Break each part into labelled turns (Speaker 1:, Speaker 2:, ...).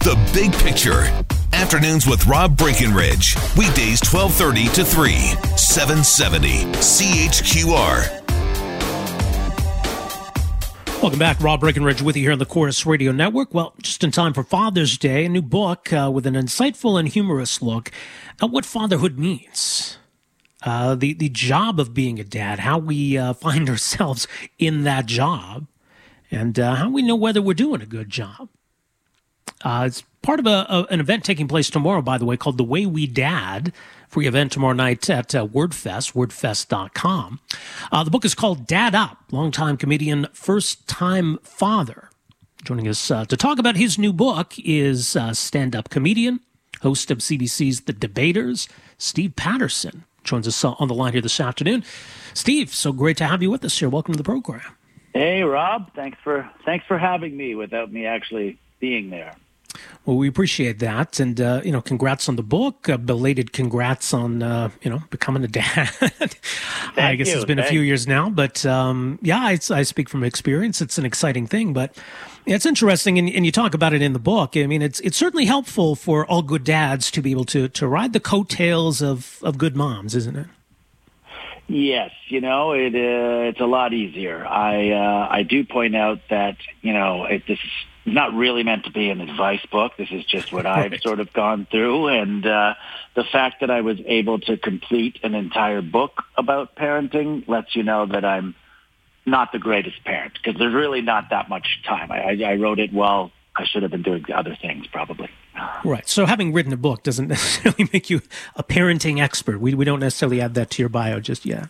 Speaker 1: the big picture. Afternoons with Rob Breckenridge. Weekdays 1230 to 3, 770 CHQR.
Speaker 2: Welcome back. Rob Breckenridge with you here on the Corus Radio Network. Well, just in time for Father's Day, a new book uh, with an insightful and humorous look at what fatherhood means. Uh, the, the job of being a dad, how we uh, find ourselves in that job, and uh, how we know whether we're doing a good job. Uh, it's part of a, a, an event taking place tomorrow, by the way, called The Way We Dad. Free event tomorrow night at uh, WordFest, wordfest.com. Uh, the book is called Dad Up, longtime comedian, first time father. Joining us uh, to talk about his new book is uh, stand up comedian, host of CBC's The Debaters, Steve Patterson. Joins us uh, on the line here this afternoon. Steve, so great to have you with us here. Welcome to the program.
Speaker 3: Hey, Rob. Thanks for thanks for having me without me actually being there.
Speaker 2: Well, we appreciate that, and uh, you know, congrats on the book. Uh, belated congrats on uh, you know becoming a dad. I guess
Speaker 3: you.
Speaker 2: it's been
Speaker 3: Thanks.
Speaker 2: a few years now, but um, yeah, I, I speak from experience. It's an exciting thing, but it's interesting, and, and you talk about it in the book. I mean, it's it's certainly helpful for all good dads to be able to to ride the coattails of of good moms, isn't it?
Speaker 3: Yes, you know it. Uh, it's a lot easier. I uh, I do point out that you know it, this is not really meant to be an advice book. This is just what I've
Speaker 2: Right.
Speaker 3: sort of gone through, and uh, the fact that I was able to complete an entire book about parenting lets you know that I'm not the greatest parent because there's really not that much time. I, I, I wrote it while I should have been doing other things, probably.
Speaker 2: Right. So having written a book doesn't necessarily make you a parenting expert. We we don't necessarily add that to your bio just yet.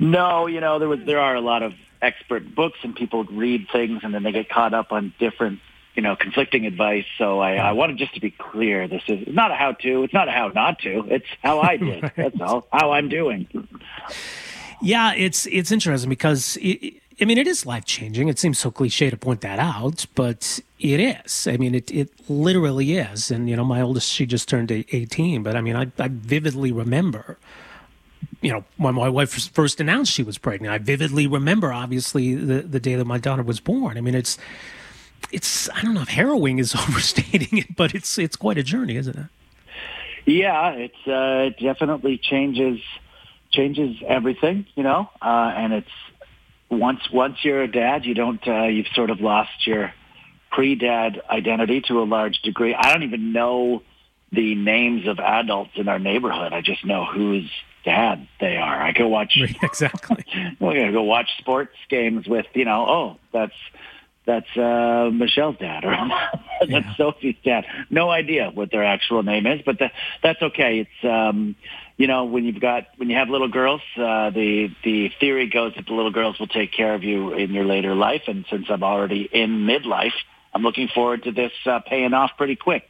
Speaker 3: No, you know there was there are a lot of expert books, and people read things, and then they get caught up on different, you know, conflicting advice. So I, I wanted just to be clear: this is not a how-to. It's not a how not to. It's how I did. That's all. How I'm doing.
Speaker 2: Yeah, it's it's interesting because it, I mean it is life changing. It seems so cliche to point that out, but it is. I mean it it literally is. And you know, my oldest she just turned eighteen, but I mean I, I vividly remember. You know, when my wife first announced she was pregnant, I vividly remember, obviously, the, the day that my daughter was born. I mean, it's, it's, I don't know if harrowing is overstating it, but it's, it's quite a journey, isn't it?
Speaker 3: Yeah, it's uh, it definitely changes changes everything, you know. Uh, and it's once once you're a dad, you don't uh, you've sort of lost your pre-dad identity to a large degree. I don't even know the names of adults in our neighborhood. I just know whose dad they are. I go watch
Speaker 2: exactly.
Speaker 3: we're gonna go watch sports games with you know. Oh, that's that's uh, Michelle's dad or that's
Speaker 2: Yeah.
Speaker 3: Sophie's dad. No idea what their actual name is, but that, that's okay. It's um, you know when you've got when you have little girls, uh, the the theory goes that the little girls will take care of you in your later life. And since I'm already in midlife, I'm looking forward to this uh, paying off pretty quick.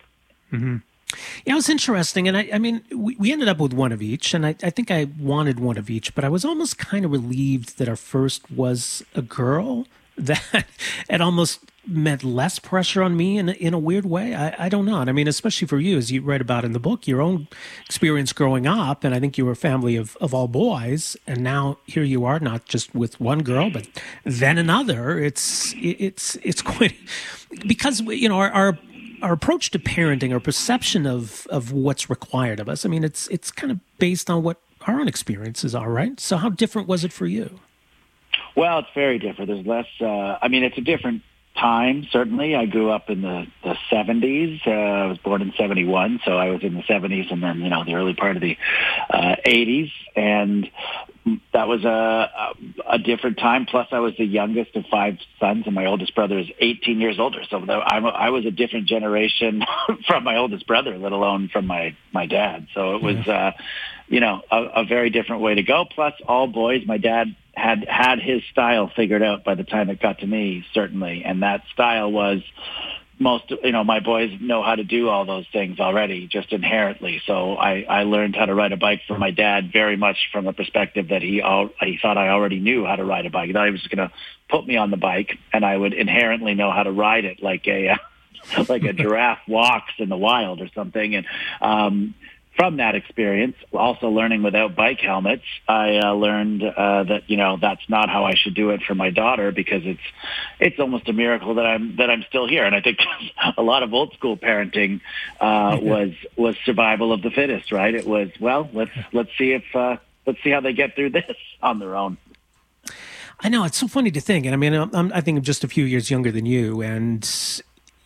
Speaker 2: Yeah, it was interesting. And I, I mean, we, we ended up with one of each, and I, I think I wanted one of each, but I was almost kind of relieved that our first was a girl. That it almost meant less pressure on me in, in a weird way. I, I don't know. I mean, especially for you, as you write about in the book, your own experience growing up, and I think you were a family of, of all boys, and now here you are, not just with one girl, but then another. It's it's it's quite because you know our, our our approach to parenting, our perception of of what's required of us. I mean, it's it's kind of based on what our own experiences are, right? So, how different was it for you?
Speaker 3: Well, it's very different. There's less. Uh, I mean, it's a different time. Certainly, I grew up in the the 70s. Uh, I was born in 71, so I was in the 70s, and then you know the early part of the uh, 80s, and that was a, a different time. Plus, I was the youngest of five sons, and my oldest brother is 18 years older. So I'm a, I was a different generation from my oldest brother, let alone from my my dad. So it was, uh, you know, a, a very different way to go. Plus, all boys. My dad had had his style figured out by the time it got to me, certainly, and that style was most you know my boys know how to do all those things already just inherently. So i i learned how to ride a bike from my dad very much from the perspective that he all he thought i already knew how to ride a bike. He thought he was going to put me on the bike and i would inherently know how to ride it like a Uh, like a giraffe walks in the wild or something. And um from that experience, also learning without bike helmets, I uh, learned uh, that you know that's not how I should do it for my daughter because it's it's almost a miracle that I'm that I'm still here. And I think a lot of old school parenting uh, was was survival of the fittest, right? It was well, let's let's see if uh, let's see how they get through this on their own.
Speaker 2: I know it's so funny to think, and I mean, I'm, I think I'm just a few years younger than you, and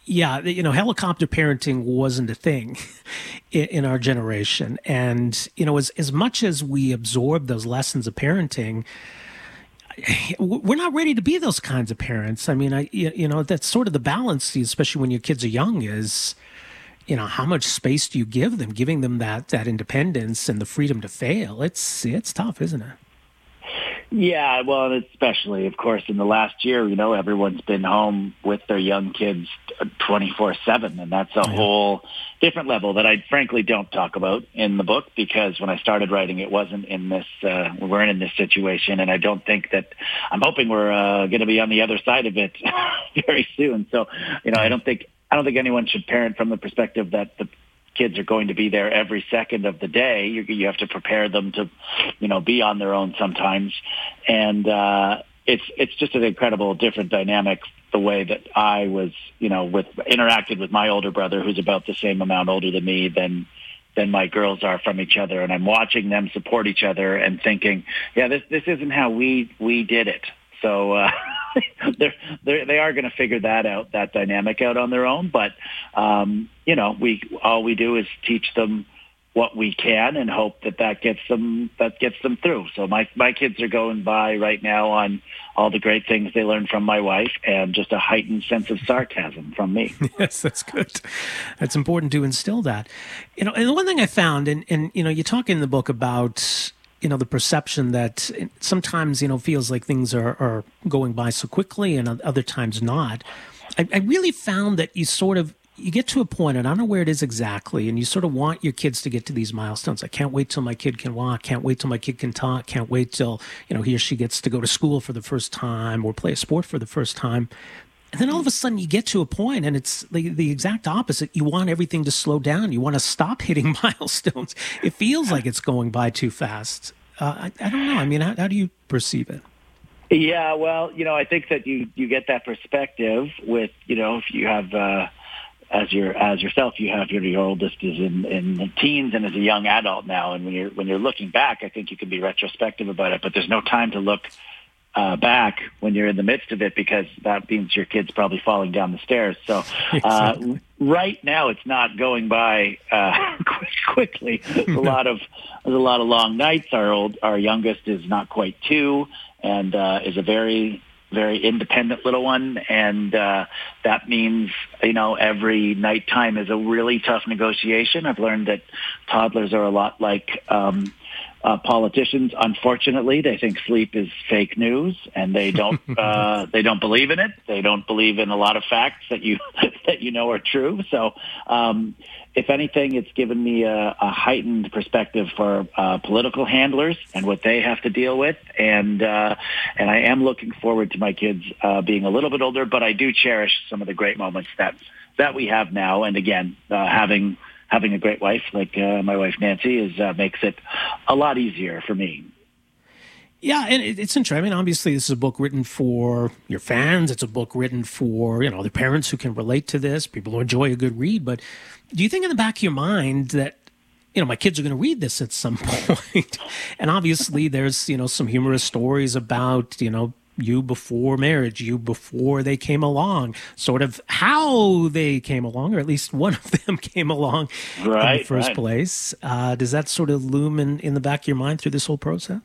Speaker 2: yeah, you know, helicopter parenting wasn't a thing in, in, our generation. And, you know, as, as much as we absorb those lessons of parenting, we're not ready to be those kinds of parents. I mean, I, you know, that's sort of the balance, especially when your kids are young, is, you know, how much space do you give them, giving them that, that independence and the freedom to fail? It's, it's tough, isn't it?
Speaker 3: Yeah, well, especially, of course, in the last year, you know, everyone's been home with their young kids 24-7, and that's a yeah. whole different level that I frankly don't talk about in the book because when I started writing, it wasn't in this, uh, we weren't in this situation, and I don't think that, I'm hoping we're uh, going to be on the other side of it very soon. So, you know, I don't think, I don't think anyone should parent from the perspective that the kids are going to be there every second of the day. You, you have to prepare them to, you know, be on their own sometimes. And, uh, it's, it's just an incredible different dynamic the way that I was, you know, with interacted with my older brother who's about the same amount older than me than, than my girls are from each other. And I'm watching them support each other and thinking, yeah, this, this isn't how we, we did it. So, uh, they're, they're, they are going to figure that out, that dynamic out on their own. But, um, you know, we, all we do is teach them what we can and hope that that gets them, that gets them through. So my, my kids are going by right now on all the great things they learned from my wife and just a heightened sense of sarcasm from me.
Speaker 2: yes, that's good. That's important to instill that. You know, and the one thing I found, and, and, you know, you talk in the book about, you know the perception that sometimes you know feels like things are, are going by so quickly and other times not I, I really found that you sort of you get to a point, and I don't know where it is exactly, and you sort of want your kids to get to these milestones. I can't wait till my kid can walk. Can't wait till my kid can talk. Can't wait till you know he or she gets to go to school for the first time or play a sport for the first time. And then all of a sudden you get to a point and it's the, the exact opposite. You want everything to slow down. You want to stop hitting milestones. It feels like it's going by too fast. Uh, I, I, don't know. I mean, how, how do you perceive it?
Speaker 3: Yeah, well, you know, I think that you you get that perspective with you know if you have uh, as your as yourself you have your, your oldest is in in teens and is a young adult now, and when you're when you're looking back, I think you can be retrospective about it, but there's no time to look uh, back when you're in the midst of it because that means your kid's probably falling down the stairs. So uh, right now it's not going by uh, quickly. There's a lot of there's a lot of long nights. Our old our youngest is not quite two and uh, is a very very independent little one and uh that means you know every nighttime is a really tough negotiation i've learned that toddlers are a lot like um uh, politicians, unfortunately, they think sleep is fake news, and they don't uh, they don't believe in it. They don't believe in a lot of facts that you that you know are true. So, um, if anything, it's given me a, a heightened perspective for uh, political handlers and what they have to deal with, and uh, and I am looking forward to my kids uh, being a little bit older. But I do cherish some of the great moments that that we have now, and again, uh, having having a great wife like uh, my wife Nancy is uh, makes it a lot easier for me.
Speaker 2: Yeah, and it's interesting. I mean, obviously, this is a book written for your fans. It's a book written for you know the parents who can relate to this, people who enjoy a good read. But do you think in the back of your mind that you know my kids are going to read this at some point? and obviously, there's you know some humorous stories about you know you before marriage, you before they came along, sort of how they came along, or at least one of them came along right, in the first right. place. Uh, does that sort of loom in, in the back of your mind through this whole process?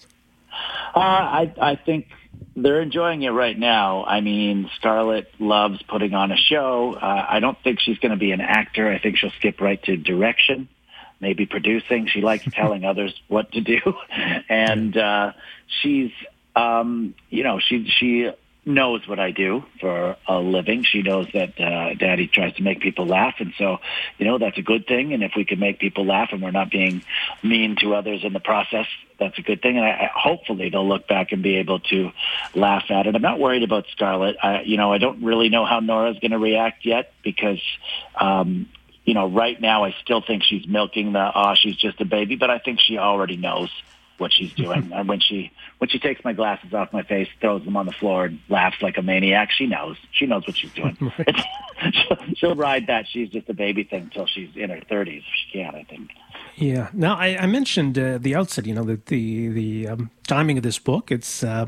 Speaker 3: Uh, I, I think they're enjoying it right now. I mean, Scarlett loves putting on a show. Uh, I don't think she's going to be an actor. I think she'll skip right to direction, maybe producing. She likes telling others what to do, and uh, she's um, you know, she she knows what I do for a living. She knows that uh, Daddy tries to make people laugh, and so you know that's a good thing. And if we can make people laugh, and we're not being mean to others in the process, that's a good thing. And I, I, hopefully they'll look back and be able to laugh at it. I'm not worried about Scarlett. I, you know, I don't really know how Nora's going to react yet because. Um, you know, right now I still think she's milking the, oh, she's just a baby, but I think she already knows what she's doing. and when she when she takes my glasses off my face, throws them on the floor, and laughs like a maniac, she knows. She knows what she's doing. she'll, she'll ride that. She's just a baby thing until she's in her thirties. If she can, I think.
Speaker 2: Yeah. Now I, I mentioned uh, the outset. You know the the the um, timing of this book. It's uh,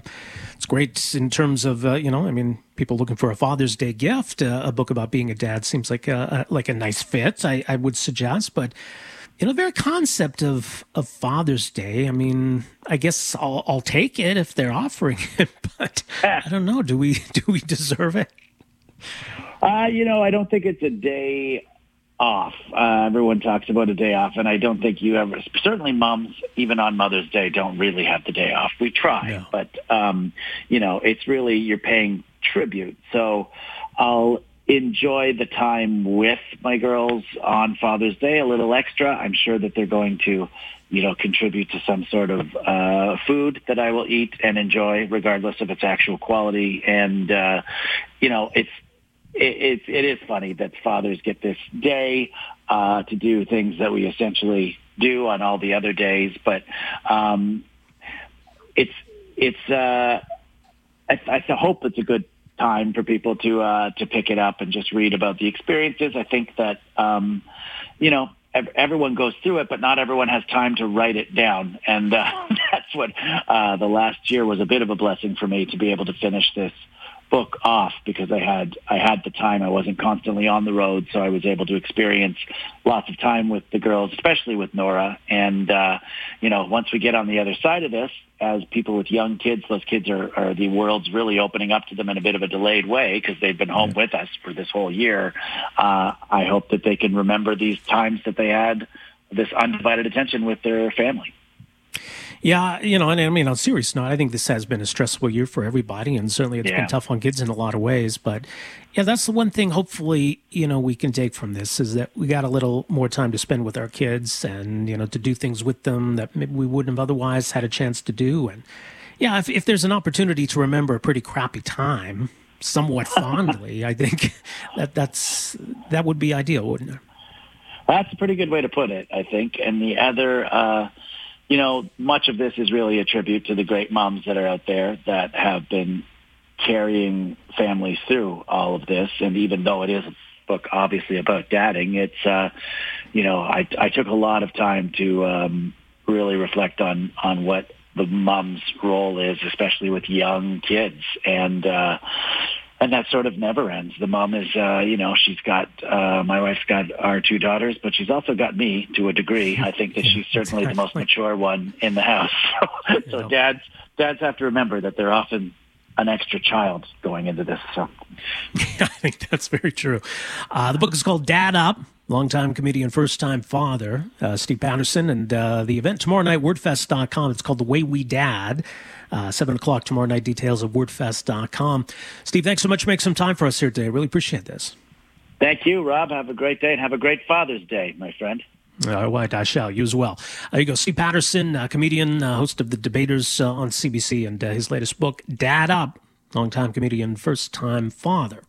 Speaker 2: it's great in terms of uh, you know. I mean, people looking for a Father's Day gift. Uh, a book about being a dad seems like a, a like a nice fit. I, I would suggest, but you know, very concept of of Father's Day. I mean, I guess I'll, I'll take it if they're offering it, but I don't know. Do we do we deserve it?
Speaker 3: Uh, you know, I don't think it's a day off. Uh, everyone talks about a day off, and I don't think you ever. Certainly, moms, even on Mother's Day, don't really have the day off. We try, no. but um, you know, it's really you're paying tribute. So, I'll enjoy the time with my girls on Father's Day a little extra. I'm sure that they're going to, you know, contribute to some sort of uh, food that I will eat and enjoy, regardless of its actual quality. And uh, you know, it's it, it, it is funny that fathers get this day uh, to do things that we essentially do on all the other days, but um, it's it's. Uh, I, I hope it's a good time for people to uh, to pick it up and just read about the experiences. I think that um, you know everyone goes through it, but not everyone has time to write it down, and uh, that's what uh, the last year was a bit of a blessing for me to be able to finish this book off because I had I had the time. I wasn't constantly on the road, so I was able to experience lots of time with the girls, especially with Nora. And uh, you know, once we get on the other side of this, as people with young kids, those kids are, are the world's really opening up to them in a bit of a delayed way because they've been home with us for this whole year. Uh, I hope that they can remember these times that they had this undivided attention with their family.
Speaker 2: Yeah, you know, and I mean, on serious note, I think this has been a stressful year for everybody, and certainly it's yeah. been tough on kids in a lot of ways. But yeah, that's the one thing. Hopefully, you know, we can take from this is that we got a little more time to spend with our kids, and you know, to do things with them that maybe we wouldn't have otherwise had a chance to do. And yeah, if if there's an opportunity to remember a pretty crappy time somewhat fondly, I think that that's that would be ideal, wouldn't it?
Speaker 3: That's a pretty good way to put it, I think. And the other. uh you know, much of this is really a tribute to the great moms that are out there that have been carrying families through all of this. And even though it is a book obviously about dadding, it's, uh, you know, I, I took a lot of time to um, really reflect on, on what the mom's role is, especially with young kids. And, uh, and that sort of never ends. The mom is, uh, you know, she's got uh, my wife's got our two daughters, but she's also got me to a degree. I think that she's certainly the most mature one in the house. so, dads, dads have to remember that they're often an extra child going into this. So,
Speaker 2: I think that's very true. Uh, the book is called Dad Up. Longtime comedian, first time father, uh, Steve Patterson, and uh, the event tomorrow night, wordfest.com. It's called The Way We Dad. Uh, 7 o'clock tomorrow night. Details of wordfest.com. Steve, thanks so much for making some time for us here today. I really appreciate this.
Speaker 3: Thank you, Rob. Have a great day and have a great Father's Day, my friend.
Speaker 2: All right, I shall. You as well. There you go. Steve Patterson, uh, comedian, uh, host of The Debaters uh, on CBC, and uh, his latest book, Dad Up, longtime comedian, first time father.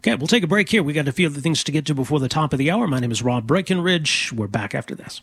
Speaker 2: Okay, we'll take a break here. We got a few other things to get to before the top of the hour. My name is Rob Breckenridge. We're back after this.